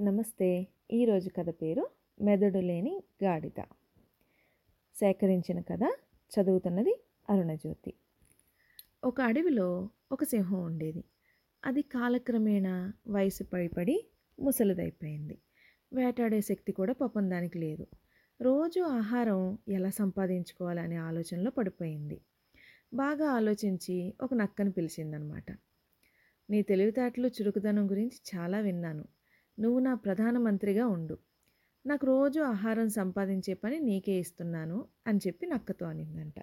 నమస్తే. ఈరోజు కథ పేరు మెదడు లేని గాడిద. సేకరించిన కథ చదువుతున్నది అరుణజ్యోతి. ఒక అడవిలో ఒక సింహం ఉండేది. అది కాలక్రమేణా వయసు పడిపడి ముసలిదైపోయింది. వేటాడే శక్తి కూడా పాపం దానికి లేదు. రోజు ఆహారం ఎలా సంపాదించుకోవాలనే ఆలోచనలో పడిపోయింది. బాగా ఆలోచించి ఒక నక్కను పిలిచిందనమాట. నీ తెలివితేటలు చురుకుదనం గురించి చాలా విన్నాను. నువ్వు నా ప్రధానమంత్రిగా ఉండు. నాకు రోజు ఆహారం సంపాదించే పని నీకే ఇస్తున్నాను అని చెప్పి నక్కతో అనిందంట.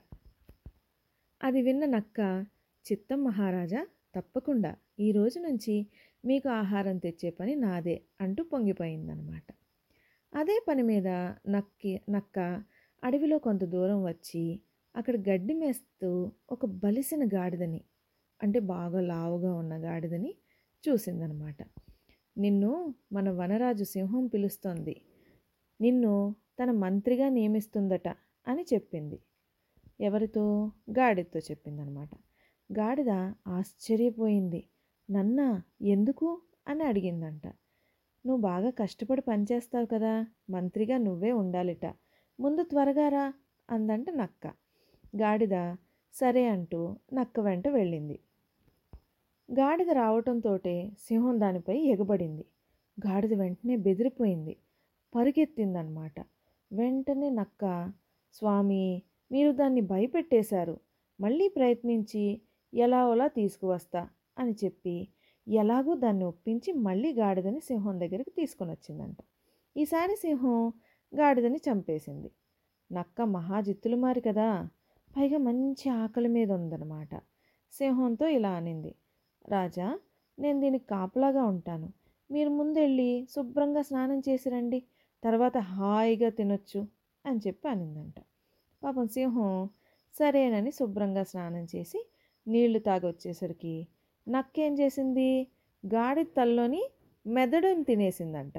అది విన్న నక్క చిత్తం మహారాజా తప్పకుండా ఈ రోజు నుంచి మీకు ఆహారం తెచ్చే పని నాదే అంటూ పొంగిపోయిందనమాట. అదే పని మీద నక్కి నక్క అడవిలో కొంత దూరం వచ్చి అక్కడ గడ్డి మేస్తూ ఒక బలిసిన గాడిదని అంటే బాగా లావుగా ఉన్న గాడిదని చూసిందనమాట. నిన్ను మన వనరాజు సింహం పిలుస్తోంది. నిన్ను తన మంత్రిగా నియమిస్తుందట అని చెప్పింది. ఎవరితో? గాడిదతో చెప్పిందనమాట గాడిద ఆశ్చర్యపోయింది. నన్నా ఎందుకు? అని అడిగిందంట. నువ్వు బాగా కష్టపడి పనిచేస్తావు కదా. మంత్రిగా నువ్వే ఉండాలిట. ముందు త్వరగా రా అందంట నక్క. గాడిద సరే అంటూ నక్క వెంట వెళ్ళింది. గాడిద రావటంతో సింహం దానిపై ఎగబడింది. గాడిద వెంటనే బెదిరిపోయింది. పరుగెత్తిందనమాట వెంటనే నక్క స్వామి మీరు దాన్ని భయపెట్టేశారు. మళ్ళీ ప్రయత్నించి ఎలా ఓలా తీసుకువస్తా అని చెప్పి ఎలాగో దాన్ని ఒప్పించి మళ్ళీ గాడిదని సింహం దగ్గరికి తీసుకొని వచ్చిందంట ఈసారి సింహం గాడిదని చంపేసింది. నక్క మహాజిత్తులు మారి కదా! పైగా మంచి ఆకలి మీద ఉందన్నమాట. సింహంతో ఇలా అనింది. రాజా నేను దీనికి కాపలాగా ఉంటాను. మీరు ముందెళ్ళి శుభ్రంగా స్నానం చేసి రండి తర్వాత హాయిగా తినొచ్చు అని చెప్పి అనిందంట. పాపం సింహం సరేనని శుభ్రంగా స్నానం చేసి నీళ్ళు తాగొచ్చేసరికి నక్కేం చేసింది? గాడి తల్లోని మెదడుని తినేసిందంట.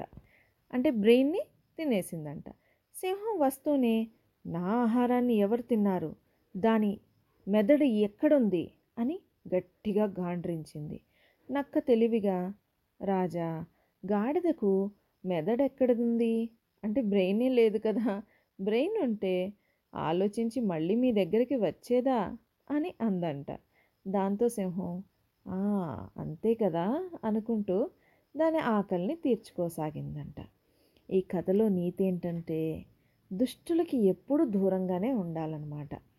అంటే బ్రెయిన్ని తినేసిందంట. సింహం వస్తూనే నా ఆహారాన్ని ఎవరు తిన్నారు? దాని మెదడు ఎక్కడుంది? అని గట్టిగా గాండ్రించింది. నక్క తెలివిగా రాజా గాడిదకు మెదడెక్కడుంది? అంటే బ్రెయినే లేదు కదా. బ్రెయిన్ ఉంటే ఆలోచించి మళ్ళీ మీ దగ్గరికి వచ్చేదా? అని అందంట. దాంతో సింహం అంతే కదా అనుకుంటూ దాని ఆకలిని తీర్చుకోసాగిందంట. ఈ కథలో నీతి ఏంటంటే దుష్టులకి ఎప్పుడు దూరంగానే ఉండాలన్నమాట.